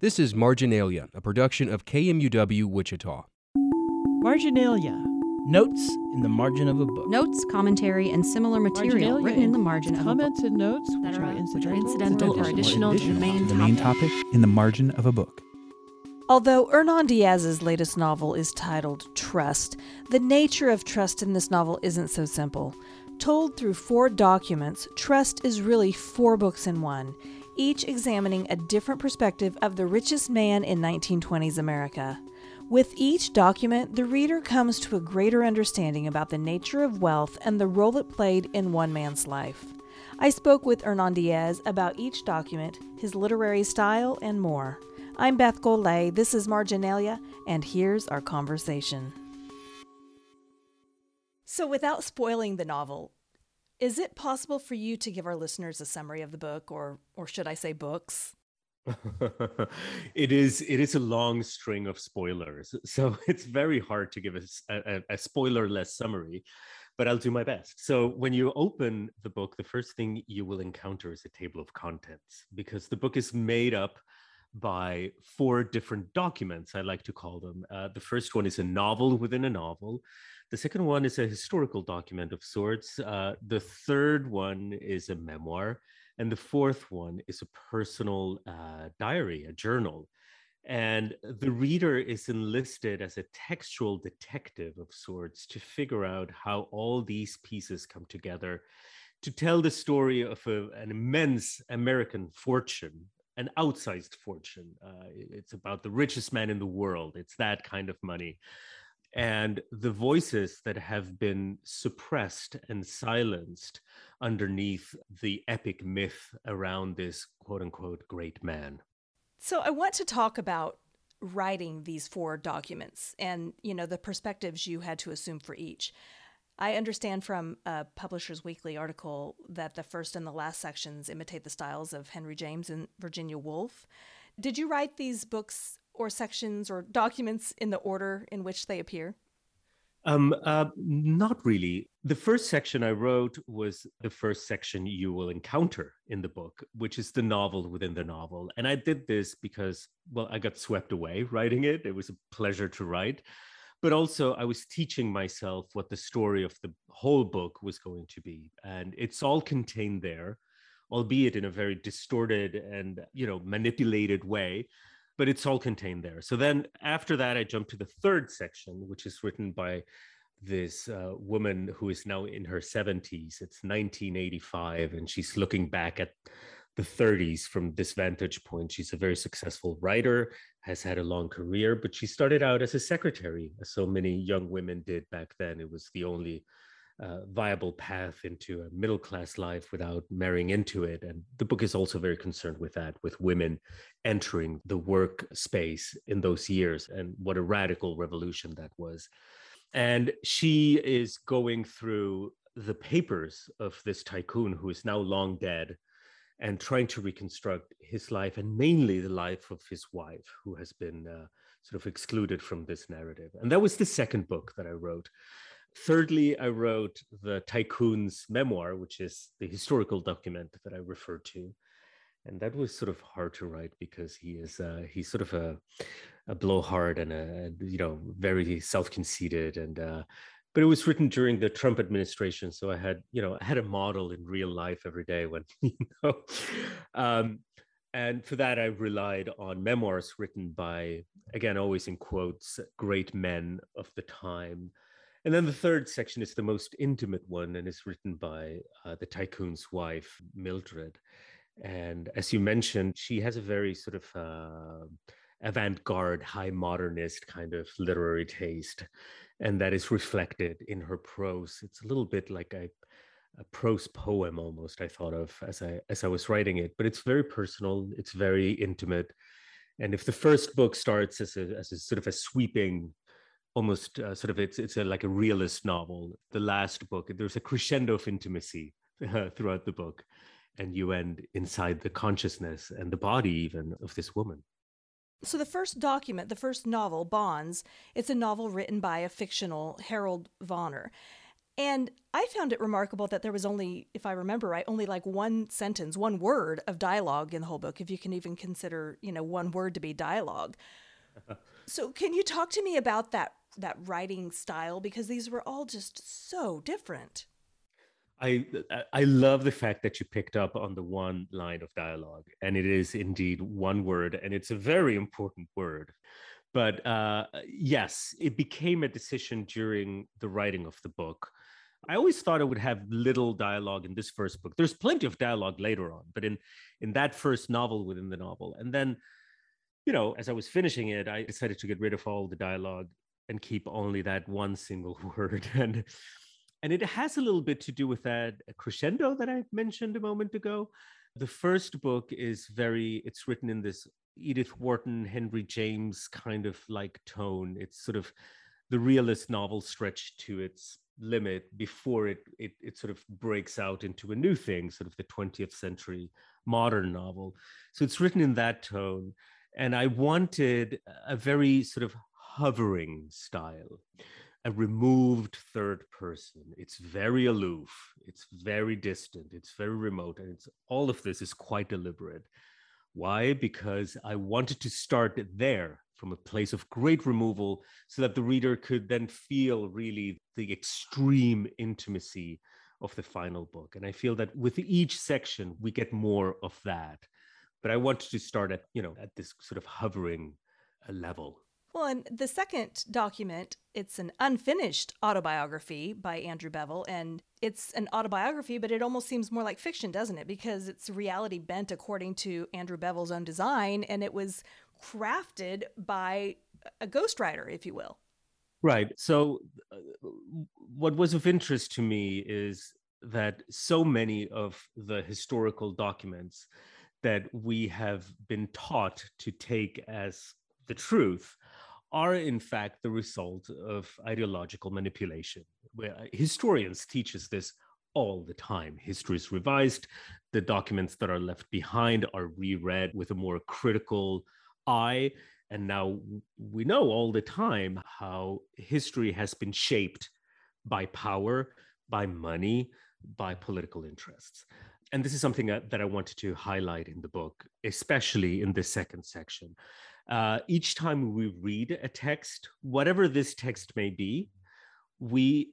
This is Marginalia, a production of KMUW Wichita. Marginalia Notes in the margin of a book. Notes, commentary, and similar material written in the margin of a book. Comments and notes that which are, are are incidental, incidental or additional to the main the main topic in the margin of a book. Although Hernan Diaz's latest novel is titled Trust, the nature of trust in this novel isn't so simple. Told through four documents, Trust is really four books in one, each examining a different perspective of the richest man in 1920s America. With each document, the reader comes to a greater understanding about the nature of wealth and the role it played in one man's life. I spoke with Hernan Diaz about each document, his literary style, and more. I'm Beth Golay, this is Marginalia, and here's our conversation. So, without spoiling the novel, is it possible for you to give our listeners a summary of the book, or, or should I say books? it is it is a long string of spoilers so it's very hard to give a, a, a spoiler-less summary but i'll do my best. So when you open the book the first thing you will encounter is a table of contents because the book is made up by four different documents i like to call them. Uh, the first one is a novel within a novel the second one is a historical document of sorts uh, the third one is a memoir and the fourth one is a personal uh, diary, a journal. And the reader is enlisted as a textual detective of sorts to figure out how all these pieces come together to tell the story of a, an immense American fortune, an outsized fortune. Uh, it's about the richest man in the world. It's that kind of money and the voices that have been suppressed and silenced underneath the epic myth around this quote unquote great man. So I want to talk about writing these four documents and you know the perspectives you had to assume for each. I understand from a Publishers Weekly article that the first and the last sections imitate the styles of Henry James and Virginia Woolf. Did you write these books or sections or documents in the order in which they appear? Um, uh, not really. The first section I wrote was the first section you will encounter in the book, which is the novel within the novel. And I did this because, well, I got swept away writing it. It was a pleasure to write. But also, I was teaching myself what the story of the whole book was going to be. And it's all contained there, albeit in a very distorted and, you know, manipulated way but it's all contained there. So then after that, I jumped to the third section, which is written by this uh, woman who is now in her 70s. It's 1985, and she's looking back at the 30s from this vantage point. She's a very successful writer, has had a long career, but she started out as a secretary, as so many young women did back then. It was the only uh, viable path into a middle class life without marrying into it. And the book is also very concerned with that, with women entering the work space in those years and what a radical revolution that was. And she is going through the papers of this tycoon who is now long dead and trying to reconstruct his life and mainly the life of his wife who has been uh, sort of excluded from this narrative. And that was the second book that I wrote. Thirdly, I wrote the tycoon's memoir, which is the historical document that I referred to. And that was sort of hard to write because he is uh, he's sort of a, a blowhard and a you know very self-conceited and uh, but it was written during the Trump administration, so I had you know I had a model in real life every day when you know, um, and for that I relied on memoirs written by again always in quotes great men of the time and then the third section is the most intimate one and is written by uh, the tycoon's wife, Mildred. And as you mentioned, she has a very sort of uh, avant garde, high modernist kind of literary taste. And that is reflected in her prose. It's a little bit like a, a prose poem almost, I thought of as I, as I was writing it, but it's very personal, it's very intimate. And if the first book starts as a, as a sort of a sweeping almost uh, sort of it's it's a, like a realist novel. The last book, there's a crescendo of intimacy uh, throughout the book, and you end inside the consciousness and the body even of this woman. So the first document, the first novel, Bonds, it's a novel written by a fictional Harold Vanner. And I found it remarkable that there was only, if I remember right, only like one sentence, one word of dialogue in the whole book, if you can even consider, you know, one word to be dialogue. so can you talk to me about that that writing style because these were all just so different. I I love the fact that you picked up on the one line of dialogue, and it is indeed one word, and it's a very important word. But uh, yes, it became a decision during the writing of the book I always thought it would have little dialogue in this first book. There's plenty of dialogue later on, but in in that first novel within the novel, and then, you know, as I was finishing it, I decided to get rid of all the dialogue and keep only that one single word. And and it has a little bit to do with that crescendo that I mentioned a moment ago. The first book is very, it's written in this Edith Wharton, Henry James kind of like tone. It's sort of the realist novel stretched to its limit before it, it it sort of breaks out into a new thing, sort of the 20th century modern novel. So it's written in that tone. And I wanted a very sort of hovering style, a removed third person. It's very aloof, it's very distant, it's very remote, and it's all of this is quite deliberate. Why? Because I wanted to start there from a place of great removal so that the reader could then feel really the extreme intimacy of the final book. And I feel that with each section, we get more of that. But I wanted to start at, you know, at this sort of hovering uh, level. Well, and the second document, it's an unfinished autobiography by Andrew Bevel. And it's an autobiography, but it almost seems more like fiction, doesn't it? Because it's reality bent according to Andrew Bevel's own design. And it was crafted by a ghostwriter, if you will. Right. So, uh, what was of interest to me is that so many of the historical documents that we have been taught to take as the truth are in fact the result of ideological manipulation. Where uh, historians teach us this all the time. History is revised, the documents that are left behind are reread with a more critical eye. And now we know all the time how history has been shaped by power, by money, by political interests. And this is something that, that I wanted to highlight in the book, especially in the second section. Uh, each time we read a text, whatever this text may be, we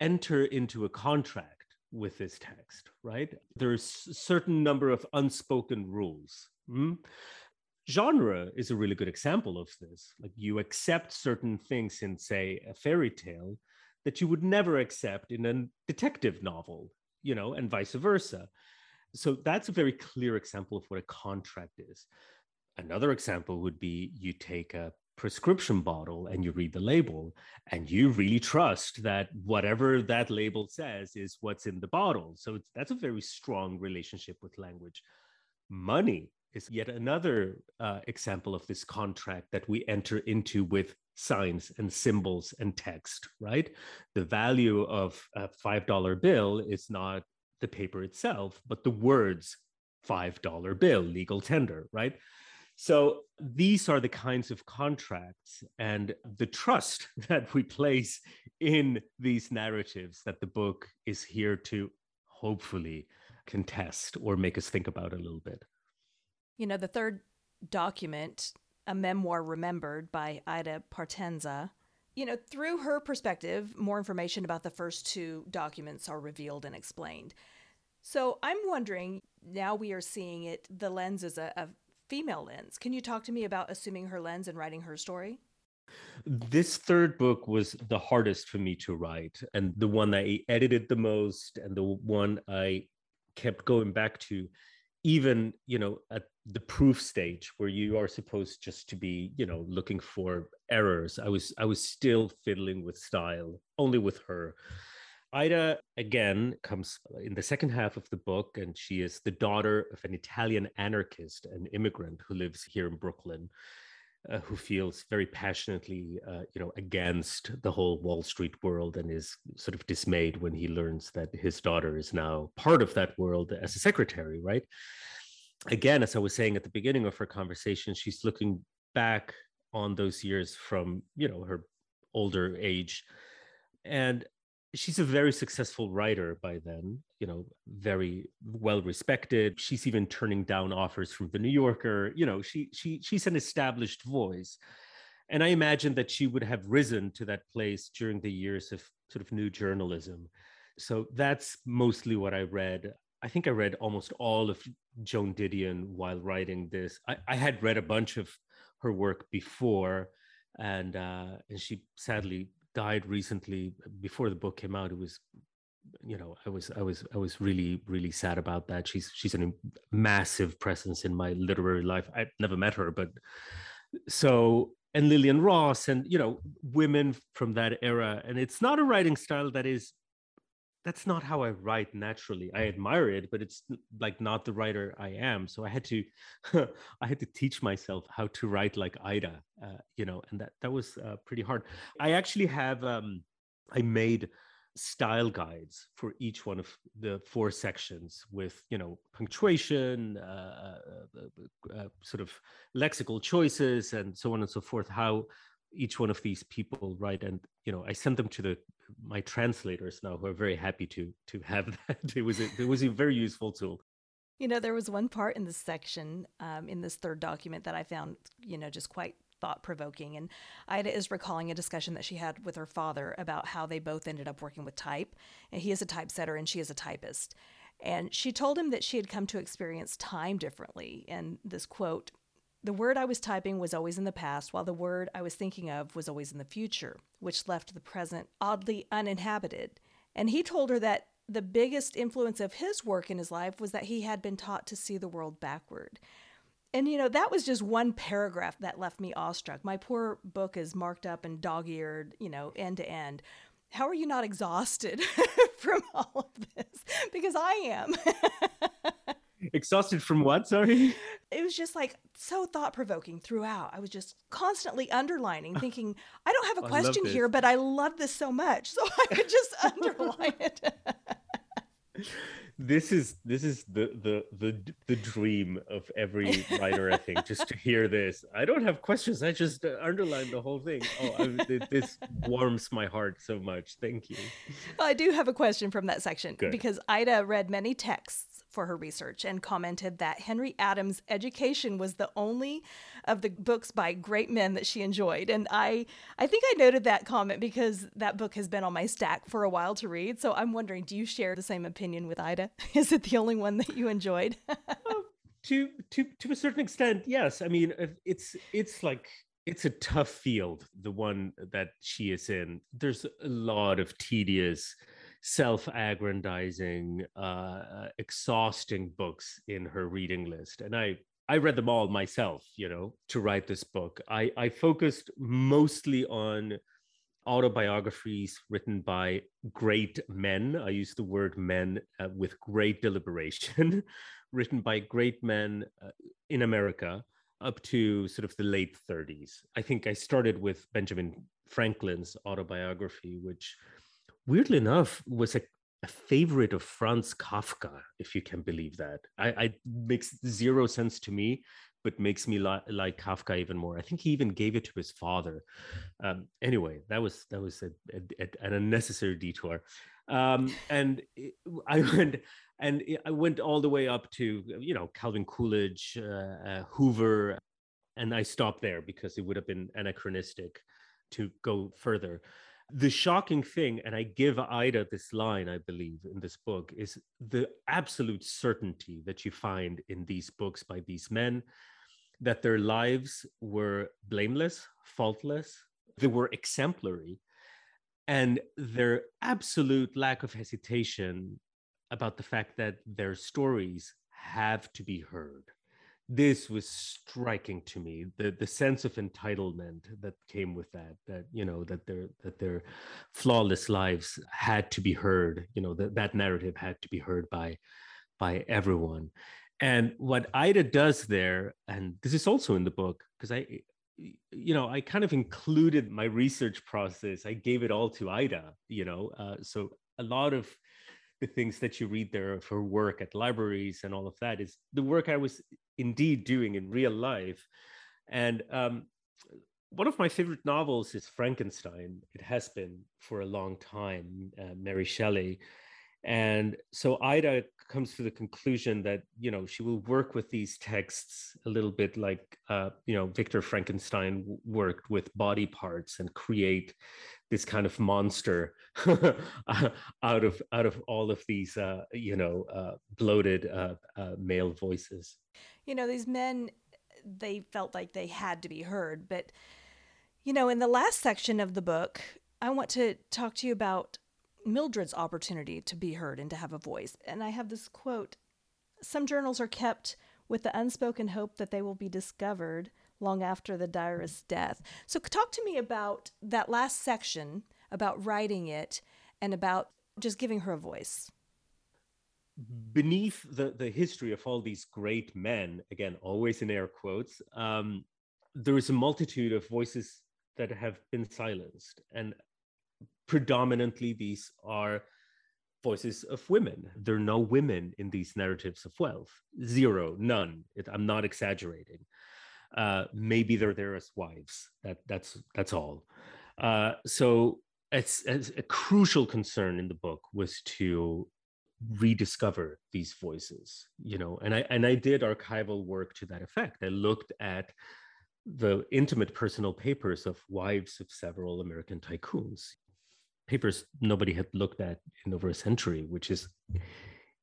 enter into a contract with this text, right? There's a certain number of unspoken rules. Mm? genre is a really good example of this. Like you accept certain things in, say, a fairy tale that you would never accept in a detective novel, you know, and vice versa. So that's a very clear example of what a contract is. Another example would be you take a prescription bottle and you read the label and you really trust that whatever that label says is what's in the bottle. So that's a very strong relationship with language. Money is yet another uh, example of this contract that we enter into with signs and symbols and text, right? The value of a $5 bill is not the paper itself, but the words $5 bill, legal tender, right? So these are the kinds of contracts and the trust that we place in these narratives that the book is here to hopefully contest or make us think about a little bit. You know, the third document, A Memoir Remembered by Ida Partenza, you know, through her perspective, more information about the first two documents are revealed and explained. So I'm wondering, now we are seeing it, the lens is a, a female lens. Can you talk to me about assuming her lens and writing her story? This third book was the hardest for me to write, and the one I edited the most, and the one I kept going back to even you know at the proof stage where you are supposed just to be you know looking for errors i was i was still fiddling with style only with her ida again comes in the second half of the book and she is the daughter of an italian anarchist an immigrant who lives here in brooklyn uh, who feels very passionately, uh, you know, against the whole Wall Street world and is sort of dismayed when he learns that his daughter is now part of that world as a secretary, right? Again, as I was saying at the beginning of our conversation, she's looking back on those years from, you know, her older age. And she's a very successful writer by then, you know, very well respected. She's even turning down offers from the New Yorker. You know, she she she's an established voice. And I imagine that she would have risen to that place during the years of sort of new journalism. So that's mostly what I read. I think I read almost all of Joan Didion while writing this. I, I had read a bunch of her work before, and uh, and she sadly died recently before the book came out it was you know i was i was i was really really sad about that. She's she's a massive presence in my literary life. I've never met her but so and lillian ross and you know women from that era. And it's not a writing style that is that's not how I write naturally. I admire it, but it's like not the writer I am. So I had to, I had to teach myself how to write like Ida, uh, you know, and that that was uh, pretty hard. I actually have, um, I made style guides for each one of the four sections with you know punctuation uh, uh, uh, sort of lexical choices and so on and so forth how each one of these people right? And you know i sent them to the my translators now who are very happy to to have that. It was a, it was a very useful tool. You know there was one part in this section um, in this third document that i found you know just quite thought provoking and ida is recalling a discussion that she had with her father about how they both ended up working with type. And he is a typesetter and she is a typist. And she told him that she had come to experience time differently. And this quote the word I was typing was always in the past, while the word I was thinking of was always in the future, which left the present oddly uninhabited. And he told her that the biggest influence of his work in his life was that he had been taught to see the world backward. And you know, that was just one paragraph that left me awestruck. My poor book is marked up and dog eared, you know, end to end. How are you not exhausted from all of this? Because I am. Exhausted from what? Sorry. It was just like so thought provoking throughout. I was just constantly underlining, thinking, I don't have a question here, but I love this so much. So I could just underline it. this is this is the the the the dream of every writer i think just to hear this i don't have questions i just uh, underline the whole thing oh I, this warms my heart so much thank you i do have a question from that section Good. because ida read many texts for her research and commented that Henry Adams' Education was the only of the books by great men that she enjoyed. And I I think I noted that comment because that book has been on my stack for a while to read. So I'm wondering, do you share the same opinion with Ida? Is it the only one that you enjoyed? Oh, to to to a certain extent, yes. I mean, it's it's like it's a tough field, the one that she is in. There's a lot of tedious self-aggrandizing, uh, uh, exhausting books in her reading list, and I I read them all myself. You know, to write this book, I I focused mostly on autobiographies written by great men. I use the word men uh, with great deliberation, written by great men uh, in America up to sort of the late 30s. I think I started with Benjamin Franklin's autobiography, which weirdly enough, was a, a favorite of Franz Kafka, if you can believe that. I, I makes zero sense to me, but makes me li- like Kafka even more. I think he even gave it to his father. Um, anyway, that was that was a, a, an unnecessary detour. Um, and I went and I went all the way up to you know Calvin Coolidge, uh, uh, Hoover, and I stopped there because it would have been anachronistic to go further the shocking thing, and I give Ida this line, I believe, in this book, is the absolute certainty that you find in these books by these men that their lives were blameless, faultless, they were exemplary, and their absolute lack of hesitation about the fact that their stories have to be heard this was striking to me the the sense of entitlement that came with that that you know that their that their flawless lives had to be heard you know that that narrative had to be heard by by everyone. And what ida does there and this is also in the book because i you know i kind of included my research process i gave it all to ida you know uh, so a lot of the things that you read there of her work at libraries and all of that is the work I was indeed doing in real life. And um, one of my favorite novels is Frankenstein. It has been for a long time, uh, Mary Shelley. And so Ida comes to the conclusion that, you know, she will work with these texts a little bit like, uh, you know, Victor Frankenstein worked with body parts and create this kind of monster out of out of all of these, uh, you know, uh, bloated uh, uh, male voices. You know, these men, they felt like they had to be heard, but you know, in the last section of the book, I want to talk to you about Mildred's opportunity to be heard and to have a voice. And I have this quote Some journals are kept with the unspoken hope that they will be discovered long after the diarist's death. So, talk to me about that last section, about writing it, and about just giving her a voice. Beneath the, the history of all these great men, again, always in air quotes, um, there is a multitude of voices that have been silenced. And predominantly, these are voices of women. There are no women in these narratives of wealth. Zero, none. It, I'm not exaggerating. Uh, maybe they're there as wives. That that's that's all. Uh, so it's, it's a crucial concern in the book was to rediscover these voices. You know, and I and I did archival work to that effect. I looked at the intimate personal papers of wives of several American tycoons, papers nobody had looked at in over a century, which is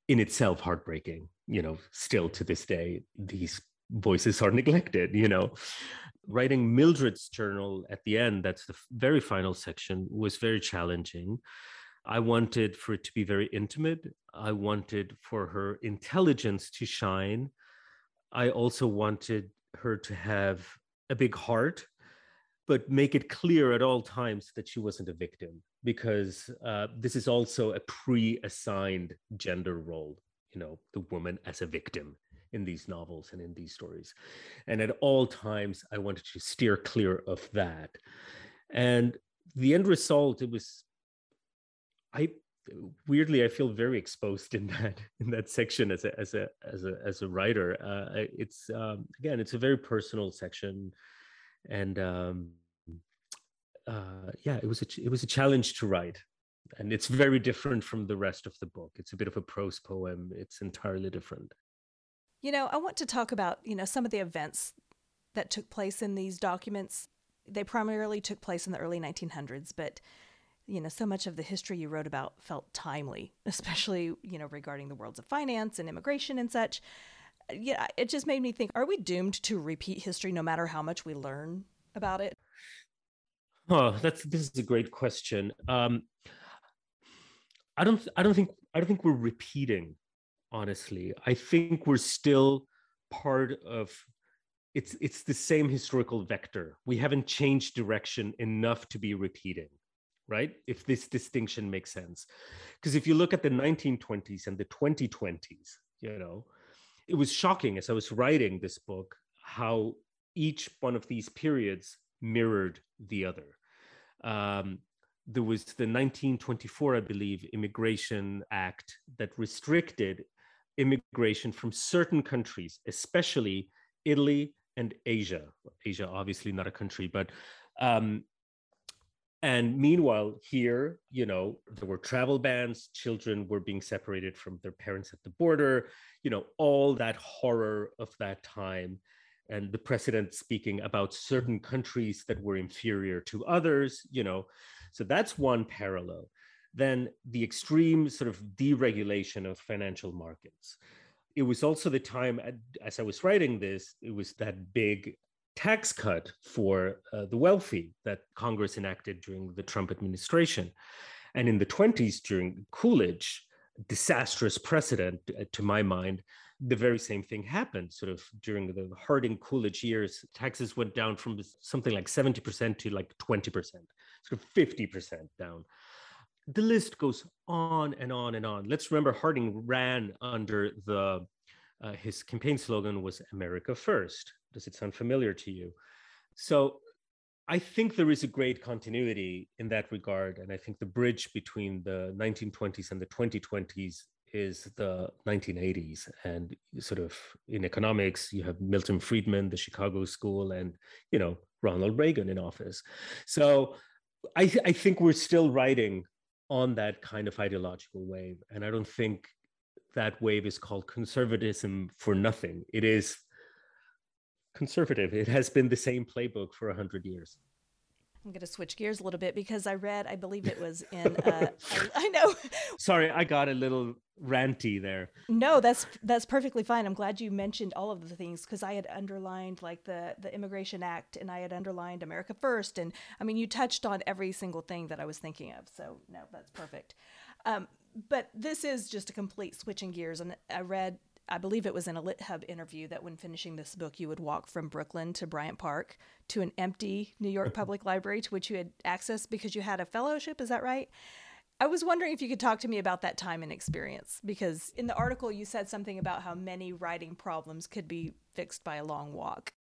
in itself heartbreaking. You know, still to this day, these voices are neglected, you know. Writing Mildred's journal at the end, that's the very final section, was very challenging. I wanted for it to be very intimate. I wanted for her intelligence to shine. I also wanted her to have a big heart, but make it clear at all times that she wasn't a victim because uh, this is also a pre-assigned gender role. You know, the woman as a victim in these novels and in these stories, and at all times I wanted to steer clear of that. And the end result, it was, I weirdly I feel very exposed in that in that section as a as a as a as a writer. Uh, it's um, again, it's a very personal section, and um, uh, yeah, it was a it was a challenge to write, and it's very different from the rest of the book. It's a bit of a prose poem. It's entirely different. You know, I want to talk about you know some of the events that took place in these documents. They primarily took place in the early 1900s, but you know, so much of the history you wrote about felt timely, especially, you know, regarding the worlds of finance and immigration and such. Yeah, it just made me think, are we doomed to repeat history no matter how much we learn about it? Oh, that's this is a great question. Um, I don't I don't think I don't think we're repeating, honestly. I think we're still part of it's it's the same historical vector. We haven't changed direction enough to be repeating right? If this distinction makes sense. Because if you look at the 1920s and the 2020s, you know, it was shocking as I was writing this book how each one of these periods mirrored the other. Um, there was the 1924, I believe, Immigration Act that restricted immigration from certain countries, especially Italy and Asia. Asia, obviously not a country, but um, and meanwhile, here, you know, there were travel bans, children were being separated from their parents at the border, you know, all that horror of that time. And the president speaking about certain countries that were inferior to others, you know. So that's one parallel. Then the extreme sort of deregulation of financial markets. It was also the time, as I was writing this, it was that big tax cut for uh, the wealthy that Congress enacted during the Trump administration. And in the 20s, during Coolidge, disastrous precedent uh, to my mind, the very same thing happened. Sort of during the Harding Coolidge years, taxes went down from something like 70% to like 20%, sort of 50% down. The list goes on and on and on. Let's remember Harding ran under the uh, his campaign slogan was America First. Does it sound familiar to you? So I think there is a great continuity in that regard. And I think the bridge between the 1920s and the 2020s is the 1980s. And sort of in economics, you have Milton Friedman, the Chicago School, and, you know, Ronald Reagan in office. So I, th- I think we're still riding on that kind of ideological wave. And I don't think that wave is called conservatism for nothing. It is conservative. It has been the same playbook for 100 years. I'm going to switch gears a little bit because I read, I believe it was in, uh, I, I know. Sorry, I got a little ranty there. No, that's that's perfectly fine. I'm glad you mentioned all of the things because I had underlined like the the Immigration Act and I had underlined America First, and I mean you touched on every single thing that I was thinking of. So no, that's perfect. Um, but this is just a complete switching gears, and I read I believe it was in a Lit Hub interview that when finishing this book, you would walk from Brooklyn to Bryant Park to an empty New York Public Library to which you had access because you had a fellowship. Is that right? I was wondering if you could talk to me about that time and experience because in the article you said something about how many writing problems could be fixed by a long walk.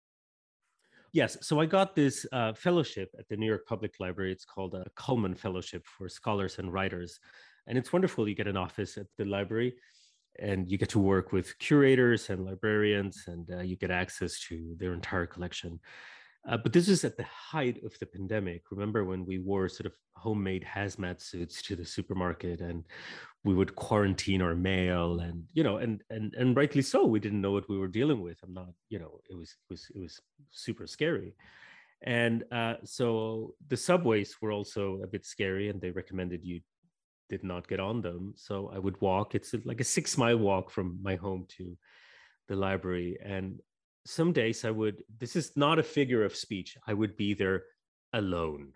Yes, so I got this uh, fellowship at the New York Public Library. It's called a Cullman Fellowship for Scholars and Writers. And it's wonderful. You get an office at the library and you get to work with curators and librarians and uh, you get access to their entire collection. Uh, but this is at the height of the pandemic. Remember when we wore sort of homemade hazmat suits to the supermarket and we would quarantine our mail and you know and and and rightly so we didn't know what we were dealing with. I'm not you know it was it was it was super scary. And uh, so the subways were also a bit scary and they recommended you did not get on them. So I would walk. It's like a six mile walk from my home to the library. And some days I would, this is not a figure of speech, I would be there alone,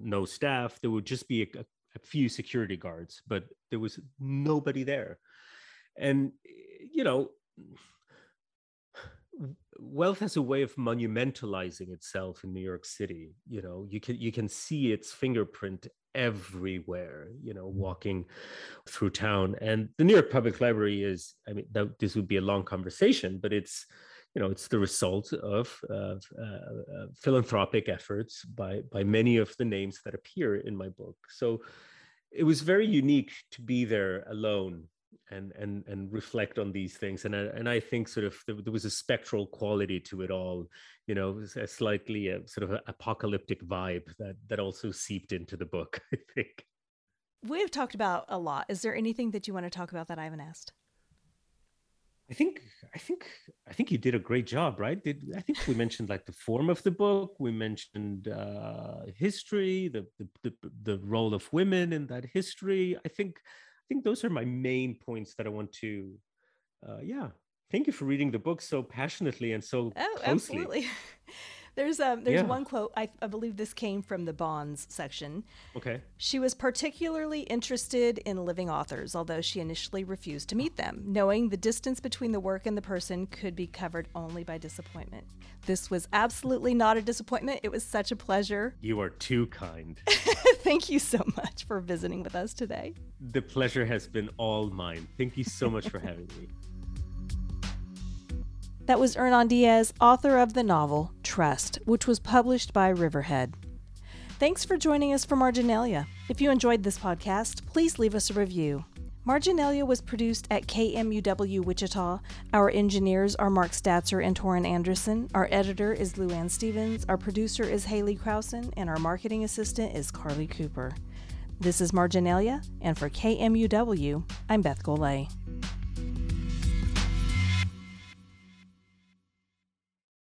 no staff. There would just be a, a few security guards, but there was nobody there. And, you know, wealth has a way of monumentalizing itself in New York City. You know, you can you can see its fingerprint everywhere. You know, walking through town, and the New York Public Library is. I mean, that, this would be a long conversation, but it's you know it's the result of, of uh, uh, philanthropic efforts by by many of the names that appear in my book. So it was very unique to be there alone and and and reflect on these things and I, and I think sort of there, there was a spectral quality to it all you know a slightly a sort of apocalyptic vibe that that also seeped into the book I think we've talked about a lot is there anything that you want to talk about that I haven't asked I think I think I think you did a great job, right? Did I think we mentioned like the form of the book? We mentioned uh, history, the, the the the role of women in that history. I think think those are my main points that I want to, uh, yeah. Thank you for reading the book so passionately and so oh, closely. absolutely. There's um there's yeah. one quote I, I believe this came from the Bonds section. Okay. She was particularly interested in living authors, although she initially refused to meet them, knowing the distance between the work and the person could be covered only by disappointment. This was absolutely not a disappointment. It was such a pleasure. You are too kind. Thank you so much for visiting with us today. The pleasure has been all mine. Thank you so much for having me. That was Hernan Diaz, author of the novel Trust, which was published by Riverhead. Thanks for joining us for Marginalia. If you enjoyed this podcast, please leave us a review. Marginalia was produced at KMUW Wichita. Our engineers are Mark Statzer and Torin Anderson. Our editor is Luann Stevens. Our producer is Haley Krausen. And our marketing assistant is Carly Cooper. This is Marginalia, and for KMUW, I'm Beth Golay.